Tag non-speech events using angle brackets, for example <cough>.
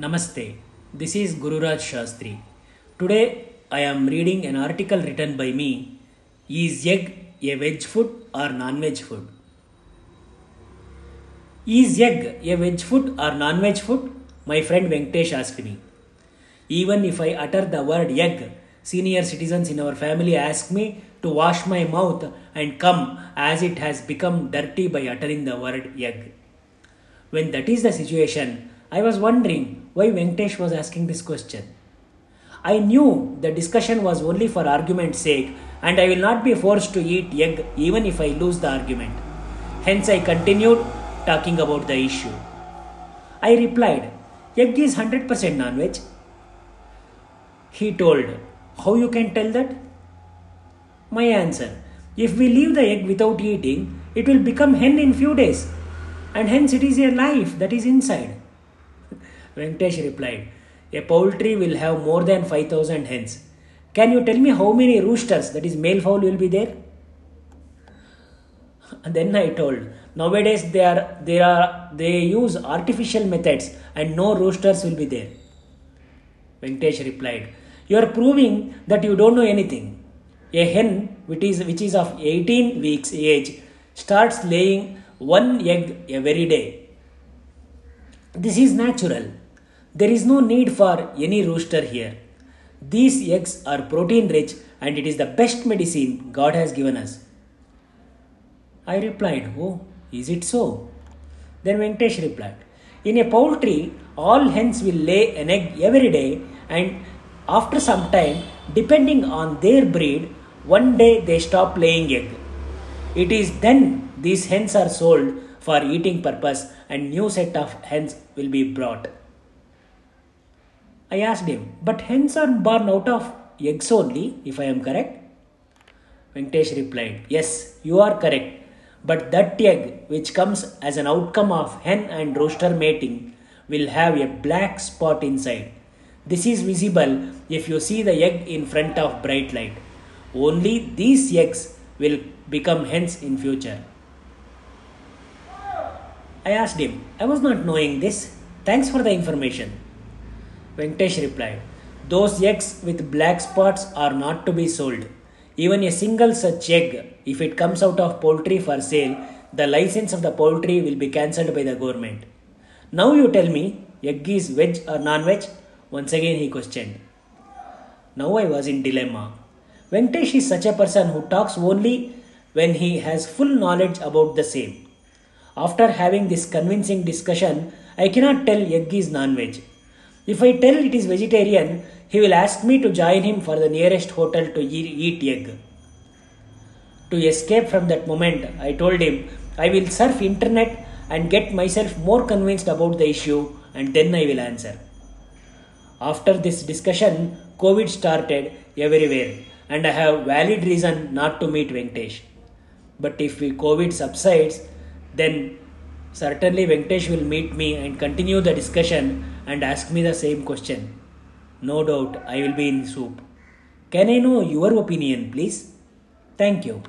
Namaste. This is Gururaj Shastri. Today I am reading an article written by me. Is egg a veg food or non-veg food? Is egg a veg food or non-veg food? My friend Venkatesh asked me. Even if I utter the word egg, senior citizens in our family ask me to wash my mouth and come as it has become dirty by uttering the word egg. When that is the situation, I was wondering why Venkatesh was asking this question. I knew the discussion was only for argument's sake and I will not be forced to eat egg even if I lose the argument. Hence, I continued talking about the issue. I replied, Egg is 100% non veg. He told, How you can tell that? My answer, If we leave the egg without eating, it will become hen in few days and hence it is a life that is inside. Venkatesh replied, A poultry will have more than 5000 hens. Can you tell me how many roosters, that is male fowl, will be there? And <laughs> then I told, nowadays they are they are they use artificial methods and no roosters will be there. Venkatesh replied, You are proving that you don't know anything. A hen which is which is of 18 weeks age starts laying one egg every day. This is natural. There is no need for any rooster here. These eggs are protein rich and it is the best medicine God has given us. I replied, Oh, is it so? Then Venkatesh replied, In a poultry, all hens will lay an egg every day, and after some time, depending on their breed, one day they stop laying egg. It is then these hens are sold for eating purpose and new set of hens will be brought. I asked him, but hens are born out of eggs only, if I am correct? Venkatesh replied, Yes, you are correct. But that egg, which comes as an outcome of hen and rooster mating, will have a black spot inside. This is visible if you see the egg in front of bright light. Only these eggs will become hens in future. I asked him, I was not knowing this. Thanks for the information. Venkatesh replied, Those eggs with black spots are not to be sold. Even a single such egg, if it comes out of poultry for sale, the license of the poultry will be cancelled by the government. Now you tell me, egg is veg or non veg? Once again he questioned. Now I was in dilemma. Venkatesh is such a person who talks only when he has full knowledge about the same. After having this convincing discussion, I cannot tell egg is non veg. If I tell it is vegetarian, he will ask me to join him for the nearest hotel to eat egg. To escape from that moment, I told him I will surf internet and get myself more convinced about the issue and then I will answer. After this discussion, COVID started everywhere and I have valid reason not to meet Venkatesh. But if COVID subsides, then certainly Venkatesh will meet me and continue the discussion and ask me the same question. No doubt I will be in soup. Can I know your opinion, please? Thank you.